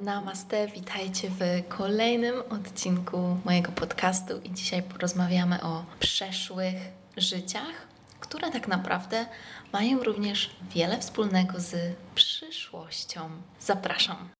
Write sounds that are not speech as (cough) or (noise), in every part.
namaste, witajcie w kolejnym odcinku mojego podcastu i dzisiaj porozmawiamy o przeszłych życiach, które tak naprawdę mają również wiele wspólnego z przyszłością. Zapraszam.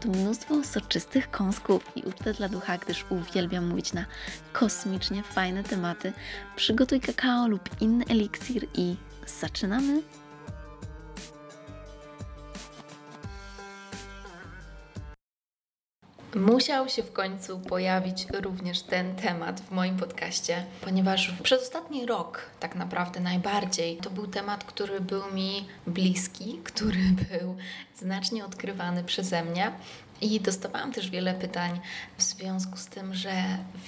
mnóstwo soczystych kąsków i ucztę dla ducha, gdyż uwielbiam mówić na kosmicznie fajne tematy. Przygotuj kakao lub inny eliksir i zaczynamy! Musiał się w końcu pojawić również ten temat w moim podcaście, ponieważ przez ostatni rok, tak naprawdę najbardziej, to był temat, który był mi bliski, który był znacznie odkrywany przeze mnie. I dostawałam też wiele pytań w związku z tym, że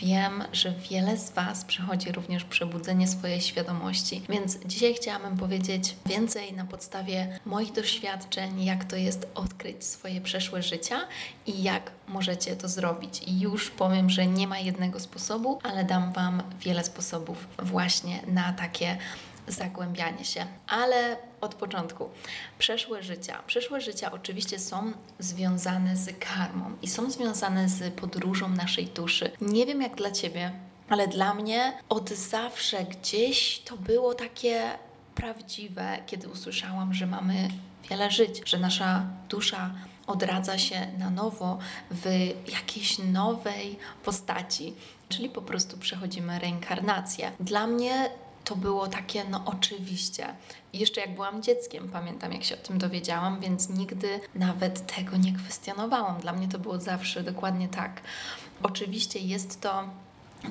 wiem, że wiele z Was przechodzi również przebudzenie swojej świadomości. Więc dzisiaj chciałabym powiedzieć więcej na podstawie moich doświadczeń, jak to jest odkryć swoje przeszłe życia i jak możecie to zrobić. I już powiem, że nie ma jednego sposobu, ale dam Wam wiele sposobów właśnie na takie zagłębianie się. Ale od początku. Przeszłe życia. Przeszłe życia oczywiście są związane z karmą i są związane z podróżą naszej duszy. Nie wiem jak dla Ciebie, ale dla mnie od zawsze gdzieś to było takie prawdziwe, kiedy usłyszałam, że mamy wiele żyć, że nasza dusza odradza się na nowo w jakiejś nowej postaci, czyli po prostu przechodzimy reinkarnację. Dla mnie to było takie, no oczywiście. Jeszcze jak byłam dzieckiem, pamiętam jak się o tym dowiedziałam, więc nigdy nawet tego nie kwestionowałam. Dla mnie to było zawsze dokładnie tak. Oczywiście jest to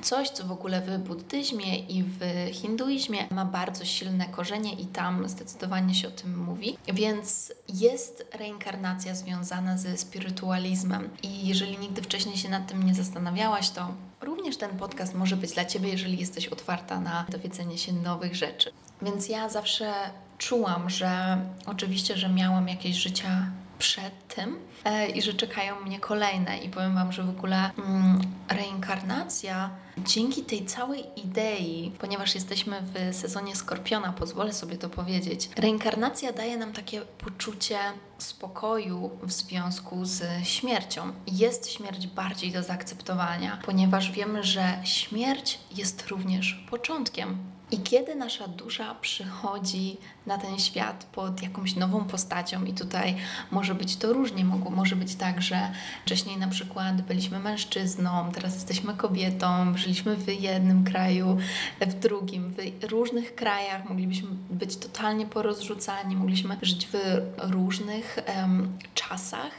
coś, co w ogóle w buddyzmie i w hinduizmie ma bardzo silne korzenie i tam zdecydowanie się o tym mówi. Więc jest reinkarnacja związana ze spirytualizmem i jeżeli nigdy wcześniej się nad tym nie zastanawiałaś, to również ten podcast może być dla Ciebie, jeżeli jesteś otwarta na dowiedzenie się nowych rzeczy. Więc ja zawsze czułam, że oczywiście, że miałam jakieś życia przed tym e, i że czekają mnie kolejne. I powiem Wam, że w ogóle mm, reinkarnacja dzięki tej całej idei, ponieważ jesteśmy w sezonie Skorpiona, pozwolę sobie to powiedzieć, reinkarnacja daje nam takie poczucie spokoju w związku z śmiercią. Jest śmierć bardziej do zaakceptowania, ponieważ wiemy, że śmierć jest również początkiem i kiedy nasza dusza przychodzi na ten świat pod jakąś nową postacią, i tutaj może być to różnie, może być tak, że wcześniej na przykład byliśmy mężczyzną, teraz jesteśmy kobietą, żyliśmy w jednym kraju, w drugim, w różnych krajach, moglibyśmy być totalnie porozrzucani, mogliśmy żyć w różnych um, czasach,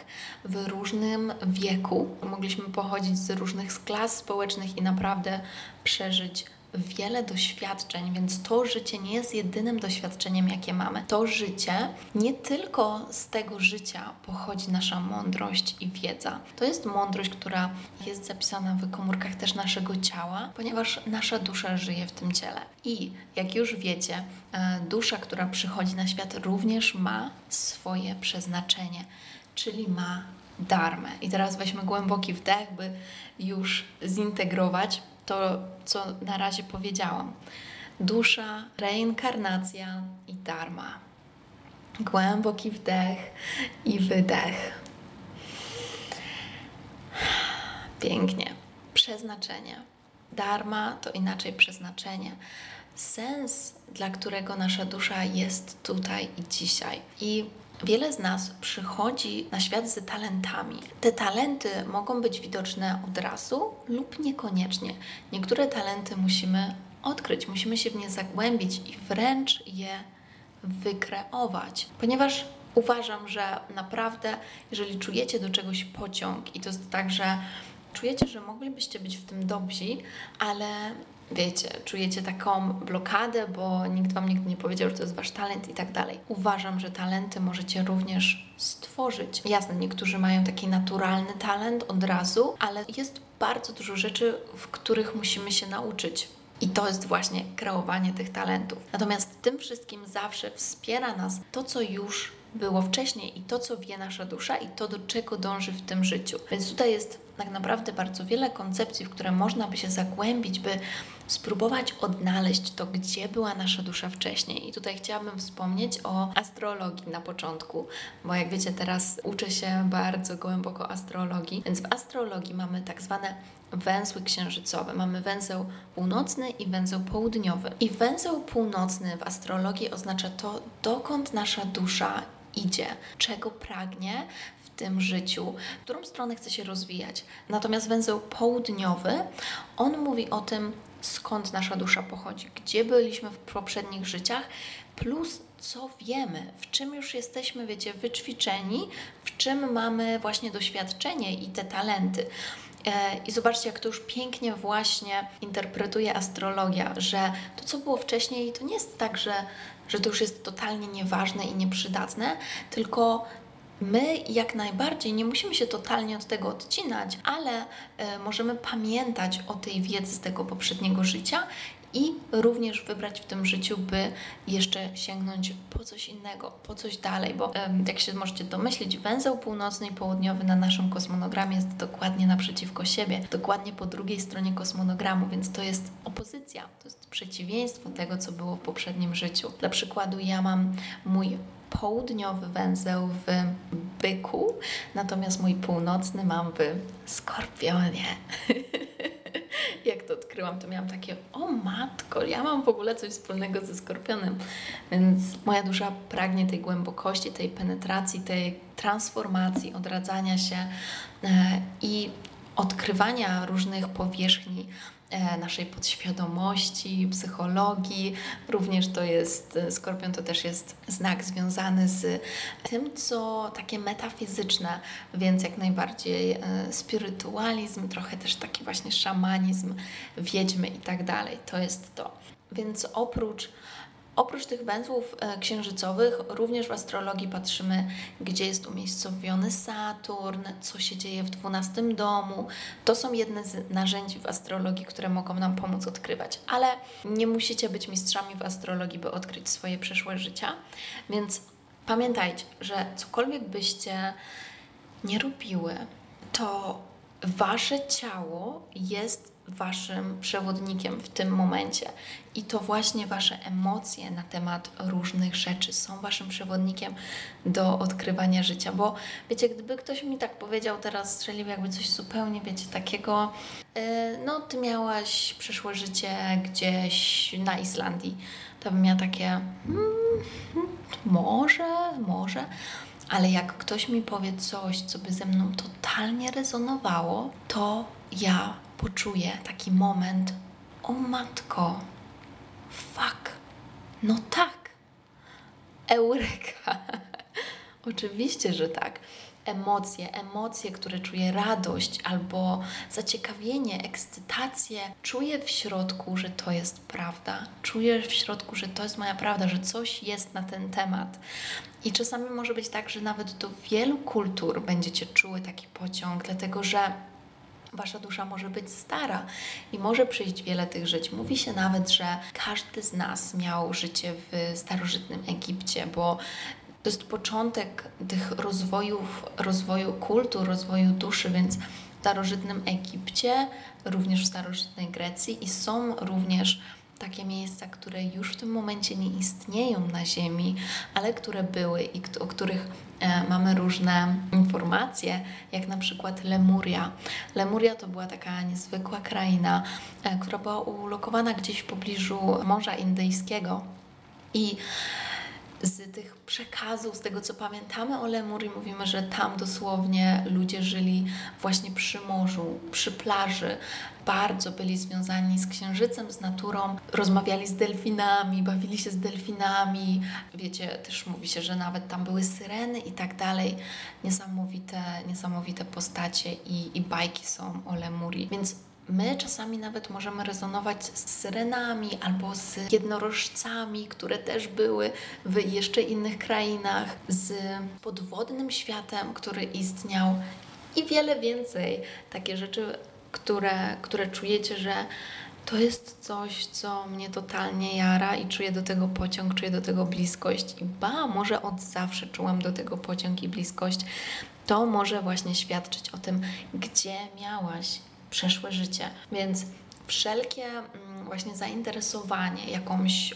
w różnym wieku, mogliśmy pochodzić z różnych klas społecznych i naprawdę przeżyć wiele doświadczeń, więc to życie nie jest jedynym doświadczeniem, jakie mamy. To życie, nie tylko z tego życia pochodzi nasza mądrość i wiedza. To jest mądrość, która jest zapisana w komórkach też naszego ciała, ponieważ nasza dusza żyje w tym ciele. I jak już wiecie, e, dusza, która przychodzi na świat, również ma swoje przeznaczenie, czyli ma darmę. I teraz weźmy głęboki wdech, by już zintegrować to, co na razie powiedziałam. Dusza, reinkarnacja i dharma. Głęboki wdech i wydech. Pięknie. Przeznaczenie. Dharma to inaczej przeznaczenie. Sens, dla którego nasza dusza jest tutaj i dzisiaj. I Wiele z nas przychodzi na świat z talentami. Te talenty mogą być widoczne od razu lub niekoniecznie. Niektóre talenty musimy odkryć, musimy się w nie zagłębić i wręcz je wykreować, ponieważ uważam, że naprawdę, jeżeli czujecie do czegoś pociąg i to jest tak, że czujecie, że moglibyście być w tym dobrzy, ale wiecie, czujecie taką blokadę, bo nikt Wam nigdy nie powiedział, że to jest Wasz talent i tak dalej. Uważam, że talenty możecie również stworzyć. Jasne, niektórzy mają taki naturalny talent od razu, ale jest bardzo dużo rzeczy, w których musimy się nauczyć. I to jest właśnie kreowanie tych talentów. Natomiast tym wszystkim zawsze wspiera nas to, co już było wcześniej i to, co wie nasza dusza i to, do czego dąży w tym życiu. Więc tutaj jest tak naprawdę bardzo wiele koncepcji, w które można by się zagłębić, by spróbować odnaleźć to, gdzie była nasza dusza wcześniej. I tutaj chciałabym wspomnieć o astrologii na początku, bo jak wiecie, teraz uczę się bardzo głęboko astrologii, więc w astrologii mamy tak zwane węzły księżycowe. Mamy węzeł północny i węzeł południowy. I węzeł północny w astrologii oznacza to, dokąd nasza dusza idzie, czego pragnie tym życiu, w którą stronę chce się rozwijać. Natomiast węzeł południowy, on mówi o tym, skąd nasza dusza pochodzi, gdzie byliśmy w poprzednich życiach, plus co wiemy, w czym już jesteśmy, wiecie, wyćwiczeni, w czym mamy właśnie doświadczenie i te talenty. E, I zobaczcie, jak to już pięknie właśnie interpretuje astrologia, że to, co było wcześniej, to nie jest tak, że, że to już jest totalnie nieważne i nieprzydatne, tylko My jak najbardziej nie musimy się totalnie od tego odcinać, ale y, możemy pamiętać o tej wiedzy z tego poprzedniego życia i również wybrać w tym życiu, by jeszcze sięgnąć po coś innego, po coś dalej, bo jak się możecie domyślić, węzeł północny i południowy na naszym kosmonogramie jest dokładnie naprzeciwko siebie, dokładnie po drugiej stronie kosmonogramu, więc to jest opozycja, to jest przeciwieństwo tego, co było w poprzednim życiu. Dla przykładu ja mam mój południowy węzeł w byku, natomiast mój północny mam w skorpionie. (laughs) Jak to odkryłam, to miałam takie, o matko, ja mam w ogóle coś wspólnego ze skorpionem. Więc moja dusza pragnie tej głębokości, tej penetracji, tej transformacji, odradzania się e, i odkrywania różnych powierzchni naszej podświadomości, psychologii. Również to jest, e, skorpion to też jest znak związany z tym, co takie metafizyczne, więc jak najbardziej e, spirytualizm, trochę też taki właśnie szamanizm, wiedźmy i tak dalej. To jest to. Więc oprócz Oprócz tych węzłów e, księżycowych, również w astrologii patrzymy, gdzie jest umiejscowiony Saturn, co się dzieje w 12 domu. To są jedne z narzędzi w astrologii, które mogą nam pomóc odkrywać, ale nie musicie być mistrzami w astrologii, by odkryć swoje przeszłe życia. Więc pamiętajcie, że cokolwiek byście nie robiły, to wasze ciało jest waszym przewodnikiem w tym momencie. I to właśnie wasze emocje na temat różnych rzeczy są waszym przewodnikiem do odkrywania życia. Bo wiecie, gdyby ktoś mi tak powiedział teraz, strzelił jakby coś zupełnie, wiecie, takiego, yy, no ty miałaś przeszłe życie gdzieś na Islandii, to bym miała takie, hmm, może, może. Ale jak ktoś mi powie coś, co by ze mną totalnie rezonowało, to ja poczuję taki moment, o matko, fuck, no tak, eureka. (laughs) Oczywiście, że tak. Emocje, emocje, które czuję, radość albo zaciekawienie, ekscytację, czuję w środku, że to jest prawda. Czuję w środku, że to jest moja prawda, że coś jest na ten temat. I czasami może być tak, że nawet do wielu kultur będziecie czuły taki pociąg, dlatego że Wasza dusza może być stara i może przyjść wiele tych żyć. Mówi się nawet, że każdy z nas miał życie w starożytnym Egipcie, bo to jest początek tych rozwojów, rozwoju kultu, rozwoju duszy, więc w starożytnym Egipcie, również w starożytnej Grecji i są również takie miejsca, które już w tym momencie nie istnieją na Ziemi, ale które były i o których e, mamy różne informacje, jak na przykład Lemuria. Lemuria to była taka niezwykła kraina, e, która była ulokowana gdzieś w pobliżu Morza Indyjskiego. I z tych przekazów, z tego co pamiętamy o Lemurii, mówimy, że tam dosłownie ludzie żyli właśnie przy morzu, przy plaży, bardzo byli związani z księżycem, z naturą, rozmawiali z delfinami, bawili się z delfinami. Wiecie, też mówi się, że nawet tam były syreny i tak dalej. Niesamowite, niesamowite postacie i, i bajki są o Lemurii. Więc My czasami nawet możemy rezonować z syrenami albo z jednorożcami, które też były w jeszcze innych krainach, z podwodnym światem, który istniał i wiele więcej. Takie rzeczy, które, które czujecie, że to jest coś, co mnie totalnie jara i czuję do tego pociąg, czuję do tego bliskość. I ba, może od zawsze czułam do tego pociąg i bliskość. To może właśnie świadczyć o tym, gdzie miałaś przeszłe życie. Więc wszelkie mm, właśnie zainteresowanie jakąś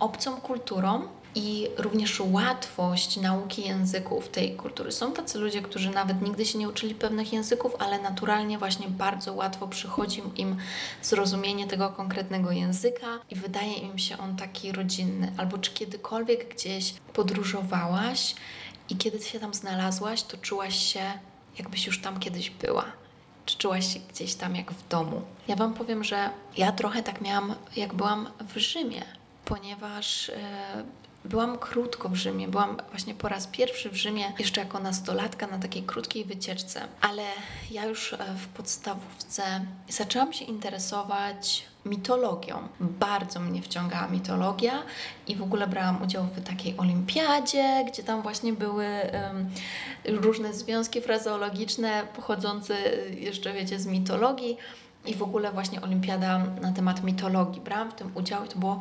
obcą kulturą i również łatwość nauki języków tej kultury. Są tacy ludzie, którzy nawet nigdy się nie uczyli pewnych języków, ale naturalnie właśnie bardzo łatwo przychodzi im zrozumienie tego konkretnego języka i wydaje im się on taki rodzinny. Albo czy kiedykolwiek gdzieś podróżowałaś i kiedy się tam znalazłaś, to czułaś się, jakbyś już tam kiedyś była czy czułaś się gdzieś tam jak w domu? Ja Wam powiem, że ja trochę tak miałam, jak byłam w Rzymie, ponieważ yy, byłam krótko w Rzymie. Byłam właśnie po raz pierwszy w Rzymie, jeszcze jako nastolatka na takiej krótkiej wycieczce, ale ja już e, w podstawówce zaczęłam się interesować mitologią. Bardzo mnie wciągała mitologia i w ogóle brałam udział w takiej olimpiadzie, gdzie tam właśnie były um, różne związki frazeologiczne pochodzące jeszcze, wiecie, z mitologii i w ogóle właśnie olimpiada na temat mitologii. Brałam w tym udział i to było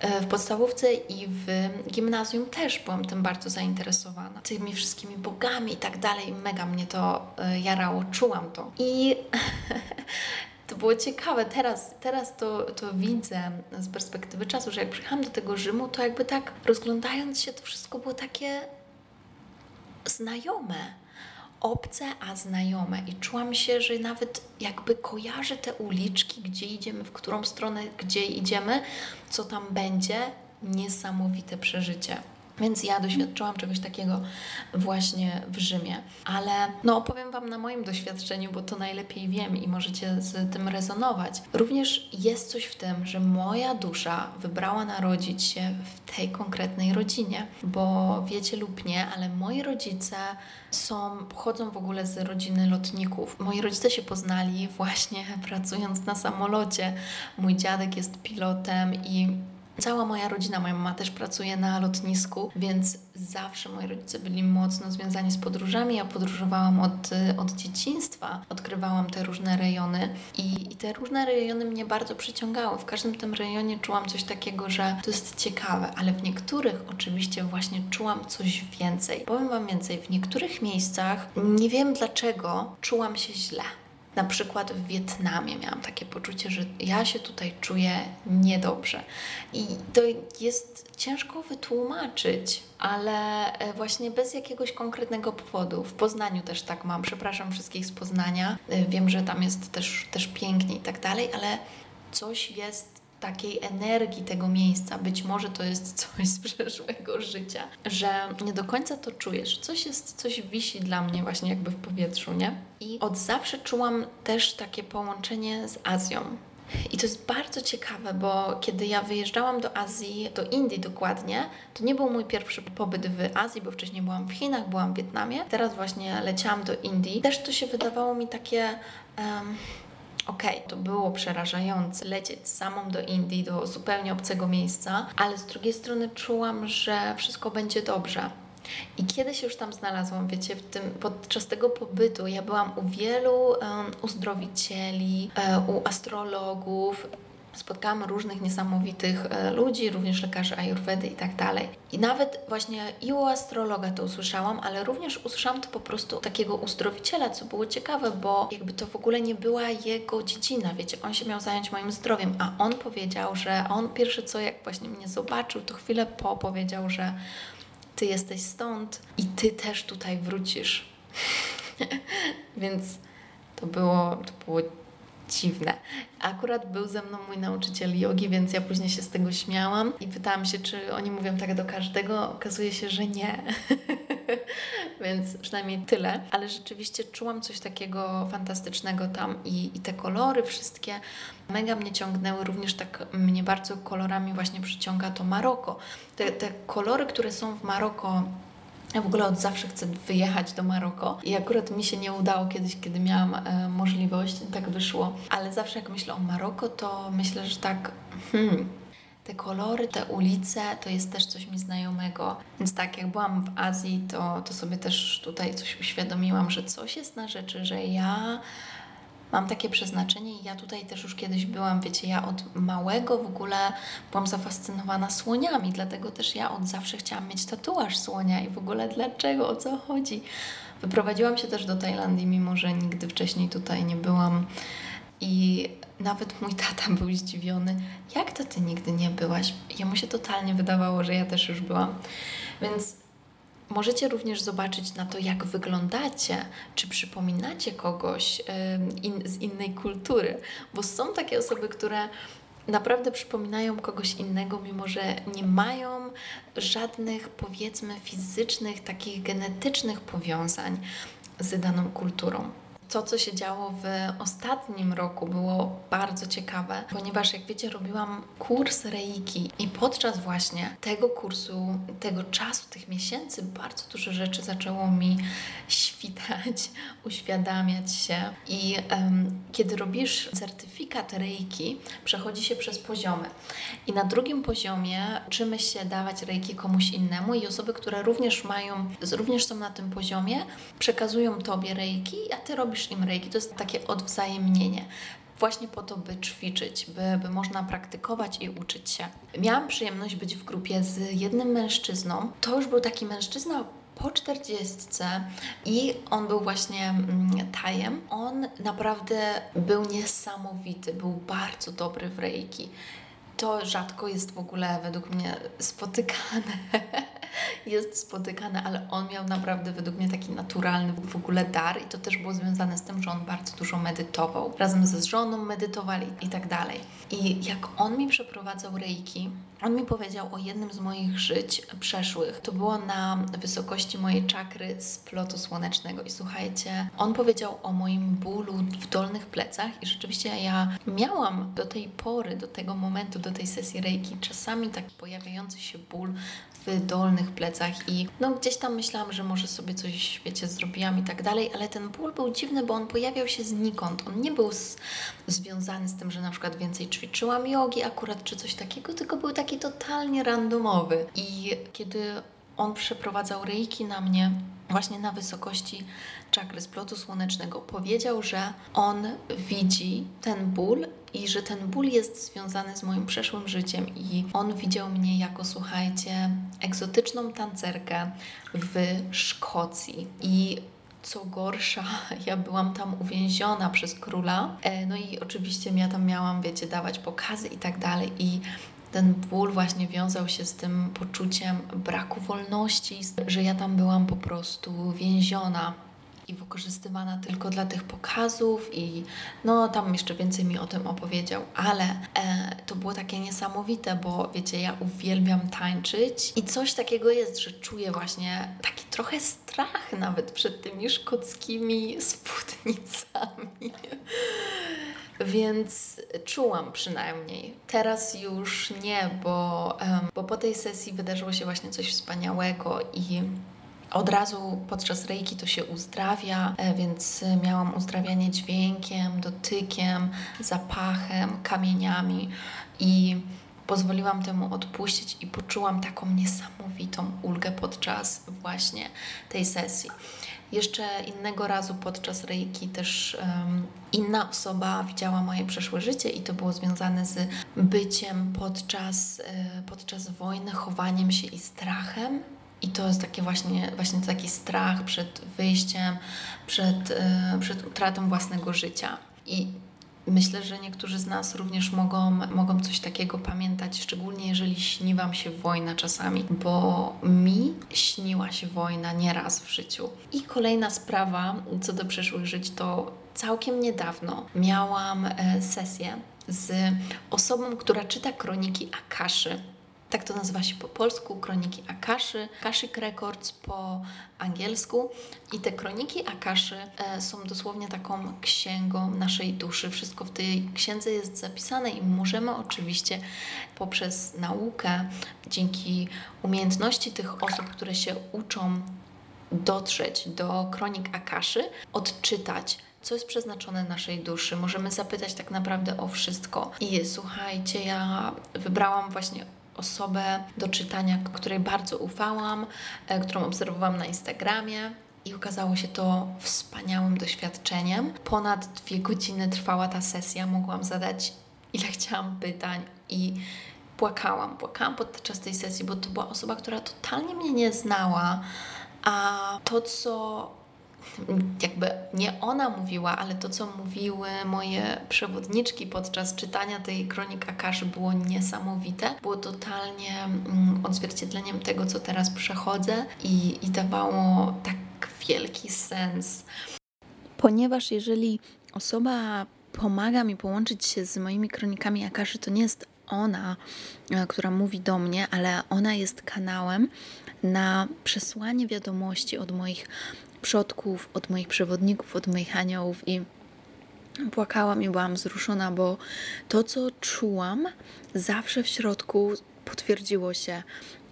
e, w podstawówce i w gimnazjum też byłam tym bardzo zainteresowana. Tymi wszystkimi bogami i tak dalej. Mega mnie to e, jarało, czułam to. I (laughs) to było ciekawe. Teraz, teraz to, to widzę z perspektywy czasu, że jak przyjechałam do tego Rzymu, to jakby tak rozglądając się, to wszystko było takie znajome. Obce, a znajome. I czułam się, że nawet jakby kojarzę te uliczki, gdzie idziemy, w którą stronę, gdzie idziemy, co tam będzie. Niesamowite przeżycie. Więc ja doświadczyłam czegoś takiego właśnie w Rzymie. Ale no opowiem Wam na moim doświadczeniu, bo to najlepiej wiem i możecie z tym rezonować. Również jest coś w tym, że moja dusza wybrała narodzić się w tej konkretnej rodzinie, bo wiecie lub nie, ale moi rodzice są, pochodzą w ogóle z rodziny lotników. Moi rodzice się poznali właśnie (laughs) pracując na samolocie. Mój dziadek jest pilotem i Cała moja rodzina, moja mama też pracuje na lotnisku, więc zawsze moi rodzice byli mocno związani z podróżami. Ja podróżowałam od, od dzieciństwa, odkrywałam te różne rejony i, i te różne rejony mnie bardzo przyciągały. W każdym tym rejonie czułam coś takiego, że to jest ciekawe, ale w niektórych oczywiście właśnie czułam coś więcej. Powiem Wam więcej, w niektórych miejscach nie wiem dlaczego czułam się źle. Na przykład w Wietnamie miałam takie poczucie, że ja się tutaj czuję niedobrze. I to jest ciężko wytłumaczyć, ale e, właśnie bez jakiegoś konkretnego powodu. W Poznaniu też tak mam. Przepraszam wszystkich z Poznania. E, wiem, że tam jest też, też pięknie i tak dalej, ale coś jest takiej energii tego miejsca, być może to jest coś z przeszłego życia, że nie do końca to czujesz. Coś jest, coś wisi dla mnie właśnie jakby w powietrzu, nie? I od zawsze czułam też takie połączenie z Azją. I to jest bardzo ciekawe, bo kiedy ja wyjeżdżałam do Azji, do Indii dokładnie, to nie był mój pierwszy pobyt w Azji, bo wcześniej byłam w Chinach, byłam w Wietnamie. Teraz właśnie leciałam do Indii. Też to się wydawało mi takie um, Okej, okay, to było przerażające lecieć samą do Indii, do zupełnie obcego miejsca, ale z drugiej strony czułam, że wszystko będzie dobrze. I kiedy się już tam znalazłam, wiecie, w tym, podczas tego pobytu ja byłam u wielu um, uzdrowicieli, um, u astrologów, spotkałam różnych niesamowitych e, ludzi, również lekarzy ayurvedy i tak dalej. I nawet właśnie i u astrologa to usłyszałam, ale również usłyszałam to po prostu takiego uzdrowiciela, co było ciekawe, bo jakby to w ogóle nie była jego dziedzina, wiecie, on się miał zająć moim zdrowiem, a on powiedział, że on pierwsze co, jak właśnie mnie zobaczył, to chwilę po powiedział, że ty jesteś stąd i ty też tutaj wrócisz. (laughs) Więc to było, to było dziwne. Akurat był ze mną mój nauczyciel jogi, więc ja później się z tego śmiałam i pytałam się, czy oni mówią tak do każdego. Okazuje się, że nie. (laughs) więc przynajmniej tyle. Ale rzeczywiście czułam coś takiego fantastycznego tam i, i te kolory wszystkie mega mnie ciągnęły. Również tak mnie bardzo kolorami właśnie przyciąga to Maroko. Te, te kolory, które są w Maroko ja w ogóle od zawsze chcę wyjechać do Maroko i akurat mi się nie udało kiedyś, kiedy miałam e, możliwość, tak wyszło. Ale zawsze jak myślę o Maroko, to myślę, że tak, hmm, te kolory, te ulice, to jest też coś mi znajomego. Więc tak, jak byłam w Azji, to, to sobie też tutaj coś uświadomiłam, że coś jest na rzeczy, że ja mam takie przeznaczenie i ja tutaj też już kiedyś byłam, wiecie, ja od małego w ogóle byłam zafascynowana słoniami, dlatego też ja od zawsze chciałam mieć tatuaż słonia i w ogóle dlaczego, o co chodzi. Wyprowadziłam się też do Tajlandii, mimo że nigdy wcześniej tutaj nie byłam i nawet mój tata był zdziwiony, jak to ty nigdy nie byłaś? Jemu się totalnie wydawało, że ja też już byłam. Więc Możecie również zobaczyć na to, jak wyglądacie, czy przypominacie kogoś in, z innej kultury, bo są takie osoby, które naprawdę przypominają kogoś innego, mimo że nie mają żadnych, powiedzmy, fizycznych, takich genetycznych powiązań z daną kulturą. To, co się działo w ostatnim roku, było bardzo ciekawe, ponieważ, jak wiecie, robiłam kurs Reiki i podczas właśnie tego kursu, tego czasu, tych miesięcy, bardzo dużo rzeczy zaczęło mi świtać, (laughs) uświadamiać się. I um, kiedy robisz certyfikat Reiki, przechodzi się przez poziomy. I na drugim poziomie uczymy się dawać Reiki komuś innemu, i osoby, które również mają, również są na tym poziomie, przekazują Tobie Reiki, a Ty robisz robisz im reiki, to jest takie odwzajemnienie właśnie po to, by ćwiczyć, by, by można praktykować i uczyć się. Miałam przyjemność być w grupie z jednym mężczyzną. To już był taki mężczyzna po czterdziestce i on był właśnie mm, tajem. On naprawdę był niesamowity, był bardzo dobry w reiki. To rzadko jest w ogóle według mnie spotykane. (laughs) jest spotykane, ale on miał naprawdę według mnie taki naturalny w ogóle dar i to też było związane z tym, że on bardzo dużo medytował. Razem ze żoną medytowali i tak dalej. I jak on mi przeprowadzał reiki, on mi powiedział o jednym z moich żyć przeszłych. To było na wysokości mojej czakry splotu słonecznego. I słuchajcie, on powiedział o moim bólu w dolnych plecach i rzeczywiście ja miałam do tej pory, do tego momentu, do tej sesji reiki czasami taki pojawiający się ból w dolnych plecach i no gdzieś tam myślałam, że może sobie coś, wiecie, zrobiłam i tak dalej, ale ten ból był dziwny, bo on pojawiał się znikąd. On nie był z, związany z tym, że na przykład więcej ćwiczyłam jogi akurat czy coś takiego, tylko był taki totalnie randomowy. I kiedy on przeprowadzał reiki na mnie, właśnie na wysokości czakry splotu słonecznego, powiedział, że on widzi ten ból i że ten ból jest związany z moim przeszłym życiem i on widział mnie jako, słuchajcie, egzotyczną tancerkę w Szkocji i co gorsza, (laughs) ja byłam tam uwięziona przez króla. E, no i oczywiście ja tam miałam, wiecie, dawać pokazy i tak dalej. I ten ból właśnie wiązał się z tym poczuciem braku wolności, że ja tam byłam po prostu więziona i wykorzystywana tylko dla tych pokazów i no tam jeszcze więcej mi o tym opowiedział, ale e, to było takie niesamowite, bo wiecie, ja uwielbiam tańczyć i coś takiego jest, że czuję właśnie taki trochę strach nawet przed tymi szkockimi spódnicami. (laughs) Więc czułam przynajmniej. Teraz już nie, bo, bo po tej sesji wydarzyło się właśnie coś wspaniałego i od razu podczas reiki to się uzdrawia, e, więc miałam uzdrawianie dźwiękiem, dotykiem, zapachem, kamieniami i pozwoliłam temu odpuścić i poczułam taką niesamowitą ulgę podczas właśnie tej sesji. Jeszcze innego razu podczas reiki też um, inna osoba widziała moje przeszłe życie i to było związane z byciem podczas, y, podczas wojny, chowaniem się i strachem. I to jest takie właśnie, właśnie taki strach przed wyjściem, przed, y, przed utratą własnego życia. I Myślę, że niektórzy z nas również mogą, mogą coś takiego pamiętać, szczególnie jeżeli śni Wam się wojna czasami, bo mi śniła się wojna nieraz w życiu. I kolejna sprawa co do przeszłych żyć to całkiem niedawno miałam e, sesję z osobą, która czyta kroniki Akaszy. Tak to nazywa się po polsku, kroniki Akaszy, Akashic Records po angielsku. I te kroniki Akaszy e, są dosłownie taką księgą naszej duszy. Wszystko w tej księdze jest zapisane i możemy oczywiście poprzez naukę, dzięki umiejętności tych osób, które się uczą dotrzeć do kronik Akaszy, odczytać co jest przeznaczone naszej duszy. Możemy zapytać tak naprawdę o wszystko. I słuchajcie, ja wybrałam właśnie osobę do czytania, której bardzo ufałam, e, którą obserwowałam na Instagramie. I okazało się to wspaniałym doświadczeniem. Ponad dwie godziny trwała ta sesja. Mogłam zadać ile chciałam pytań i płakałam. Płakałam podczas tej sesji, bo to była osoba, która totalnie mnie nie znała. A to, co jakby nie ona mówiła, ale to, co mówiły moje przewodniczki podczas czytania tej kronik Akaszy było niesamowite. Było totalnie mm, odzwierciedleniem tego, co teraz przechodzę i, i dawało tak wielki sens. Ponieważ jeżeli osoba pomaga mi połączyć się z moimi kronikami Akaszy, to nie jest ona, e, która mówi do mnie, ale ona jest kanałem na przesłanie wiadomości od moich przodków, od moich przewodników, od moich aniołów i płakałam i byłam wzruszona, bo to, co czułam, zawsze w środku potwierdziło się.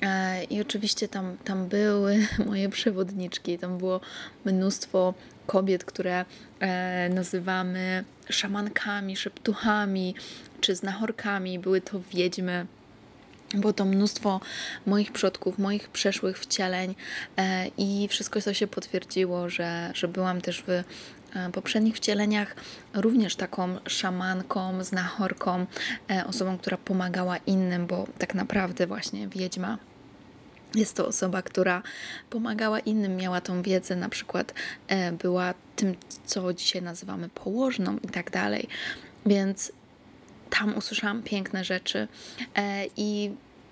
E, I oczywiście tam, tam były (laughs) moje przewodniczki, tam było mnóstwo kobiet, które e, nazywamy szamankami, szeptuchami czy znachorkami. Były to wiedźmy, było to mnóstwo moich przodków, moich przeszłych wcieleń e, i wszystko to się potwierdziło, że, że byłam też w e, poprzednich wcieleniach również taką szamanką, znachorką, e, osobą, która pomagała innym, bo tak naprawdę właśnie wiedźma jest to osoba, która pomagała innym, miała tą wiedzę, na przykład była tym, co dzisiaj nazywamy położną i tak dalej. Więc tam usłyszałam piękne rzeczy e, i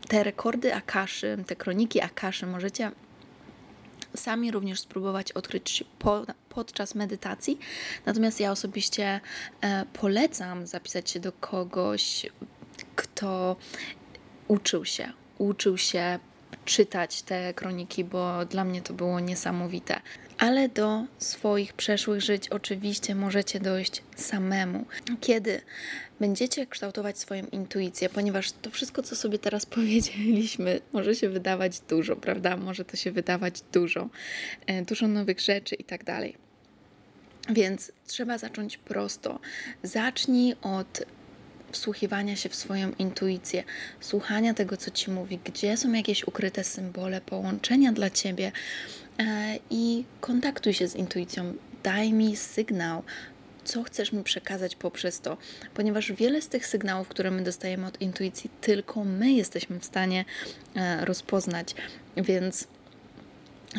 te rekordy Akaszy, te kroniki Akaszy możecie sami również spróbować odkryć po, podczas medytacji. Natomiast ja osobiście e, polecam zapisać się do kogoś, kto uczył się, uczył się czytać te kroniki, bo dla mnie to było niesamowite. Ale do swoich przeszłych żyć oczywiście możecie dojść samemu. Kiedy będziecie kształtować swoją intuicję, ponieważ to wszystko, co sobie teraz (laughs) powiedzieliśmy, może się wydawać dużo, prawda? Może to się wydawać dużo, e, dużo nowych rzeczy i tak dalej. Więc trzeba zacząć prosto. Zacznij od wsłuchiwania się w swoją intuicję, słuchania tego, co ci mówi, gdzie są jakieś ukryte symbole, połączenia dla ciebie e, i kontaktuj się z intuicją. Daj mi sygnał, co chcesz mi przekazać poprzez to, ponieważ wiele z tych sygnałów, które my dostajemy od intuicji, tylko my jesteśmy w stanie e, rozpoznać, więc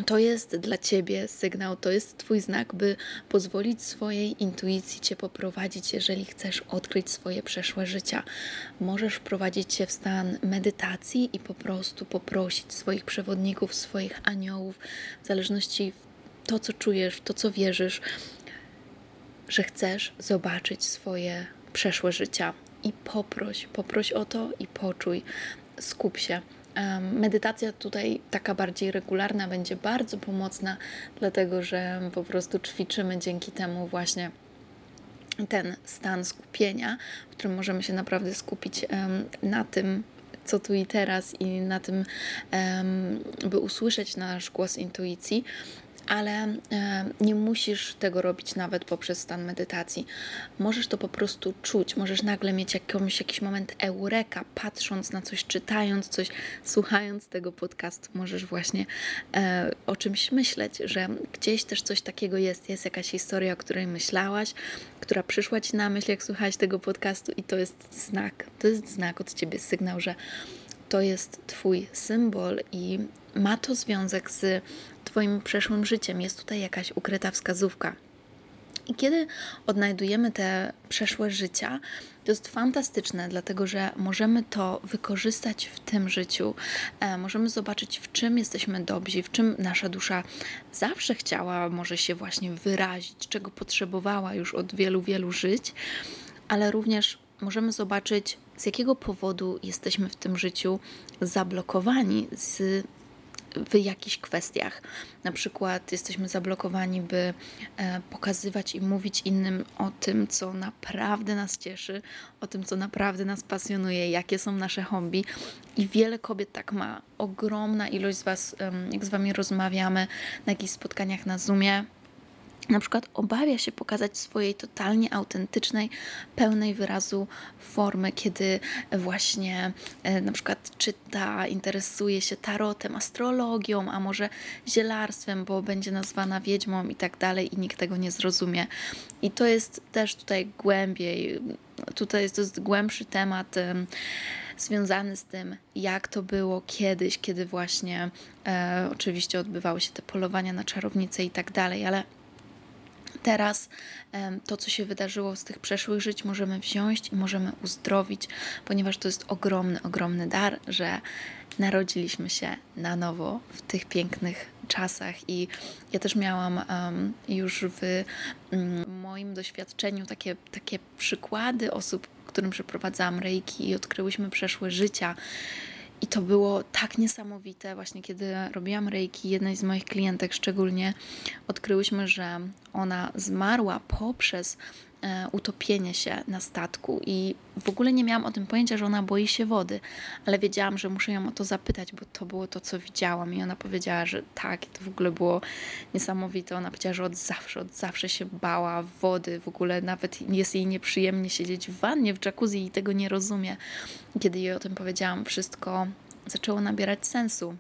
to jest dla Ciebie sygnał, to jest Twój znak, by pozwolić swojej intuicji Cię poprowadzić, jeżeli chcesz odkryć swoje przeszłe życia. Możesz wprowadzić się w stan medytacji i po prostu poprosić swoich przewodników, swoich aniołów, w zależności to, co czujesz, to, co wierzysz, że chcesz zobaczyć swoje przeszłe życia. I poproś, poproś o to i poczuj, skup się. Medytacja tutaj taka bardziej regularna będzie bardzo pomocna, dlatego że po prostu ćwiczymy dzięki temu właśnie ten stan skupienia, w którym możemy się naprawdę skupić na tym, co tu i teraz i na tym, by usłyszeć nasz głos intuicji ale e, nie musisz tego robić nawet poprzez stan medytacji. Możesz to po prostu czuć, możesz nagle mieć jakąś, jakiś moment eureka, patrząc na coś, czytając coś, słuchając tego podcastu, możesz właśnie e, o czymś myśleć, że gdzieś też coś takiego jest, jest jakaś historia, o której myślałaś, która przyszła ci na myśl, jak słuchałaś tego podcastu i to jest znak, to jest znak od ciebie, sygnał, że to jest Twój symbol i ma to związek z Twoim przeszłym życiem. Jest tutaj jakaś ukryta wskazówka. I kiedy odnajdujemy te przeszłe życia, to jest fantastyczne, dlatego że możemy to wykorzystać w tym życiu. E, możemy zobaczyć, w czym jesteśmy dobrzy, w czym nasza dusza zawsze chciała, może się właśnie wyrazić, czego potrzebowała już od wielu, wielu żyć, ale również możemy zobaczyć, z jakiego powodu jesteśmy w tym życiu zablokowani, z w jakichś kwestiach. Na przykład jesteśmy zablokowani, by e, pokazywać i mówić innym o tym, co naprawdę nas cieszy, o tym, co naprawdę nas pasjonuje, jakie są nasze hobby. I wiele kobiet tak ma. Ogromna ilość z Was, jak z Wami rozmawiamy na jakichś spotkaniach na Zoomie, na przykład obawia się pokazać swojej totalnie autentycznej, pełnej wyrazu formy, kiedy właśnie e, na przykład czyta, interesuje się tarotem, astrologią, a może zielarstwem, bo będzie nazwana wiedźmą i tak dalej i nikt tego nie zrozumie. I to jest też tutaj głębiej, tutaj jest to głębszy temat związany z tym, jak to było kiedyś, kiedy właśnie e, oczywiście odbywały się te polowania na czarownice i tak dalej, ale teraz to, co się wydarzyło z tych przeszłych żyć, możemy wziąć i możemy uzdrowić, ponieważ to jest ogromny, ogromny dar, że narodziliśmy się na nowo w tych pięknych czasach. I ja też miałam um, już w um, moim doświadczeniu takie, takie przykłady osób, którym przeprowadzałam reiki i odkryłyśmy przeszłe życia i to było tak niesamowite, właśnie kiedy robiłam reiki, jednej z moich klientek szczególnie, odkryłyśmy, że ona zmarła poprzez utopienie się na statku i w ogóle nie miałam o tym pojęcia, że ona boi się wody, ale wiedziałam, że muszę ją o to zapytać, bo to było to, co widziałam i ona powiedziała, że tak, i to w ogóle było niesamowite. Ona powiedziała, że od zawsze, od zawsze się bała wody, w ogóle nawet jest jej nieprzyjemnie siedzieć w wannie, w jacuzzi i tego nie rozumie. Kiedy jej o tym powiedziałam, wszystko zaczęło nabierać sensu.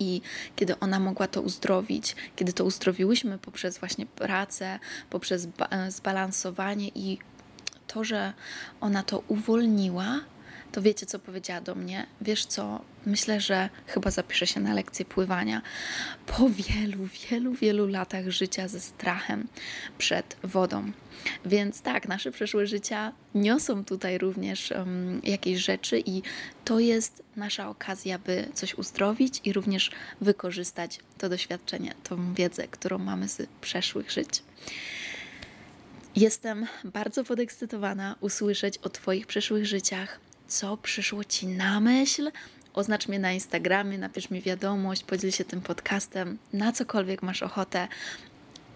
I kiedy ona mogła to uzdrowić, kiedy to uzdrowiłyśmy poprzez właśnie pracę, poprzez e, zbalansowanie i to, że ona to uwolniła, to wiecie, co powiedziała do mnie? Wiesz co? Myślę, że chyba zapiszę się na lekcję pływania. Po wielu, wielu, wielu latach życia ze strachem przed wodą. Więc tak, nasze przeszłe życia niosą tutaj również um, jakieś rzeczy, i to jest nasza okazja, by coś uzdrowić i również wykorzystać to doświadczenie, tą wiedzę, którą mamy z przeszłych żyć. Jestem bardzo podekscytowana usłyszeć o Twoich przeszłych życiach, co przyszło Ci na myśl. Oznacz mnie na Instagramie, napisz mi wiadomość, podziel się tym podcastem, na cokolwiek masz ochotę.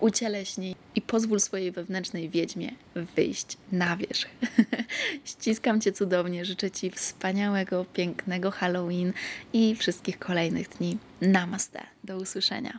Ucieleśnij i pozwól swojej wewnętrznej wiedźmie wyjść na wierzch. (laughs) Ściskam Cię cudownie, życzę Ci wspaniałego, pięknego Halloween i wszystkich kolejnych dni. Namaste. Do usłyszenia.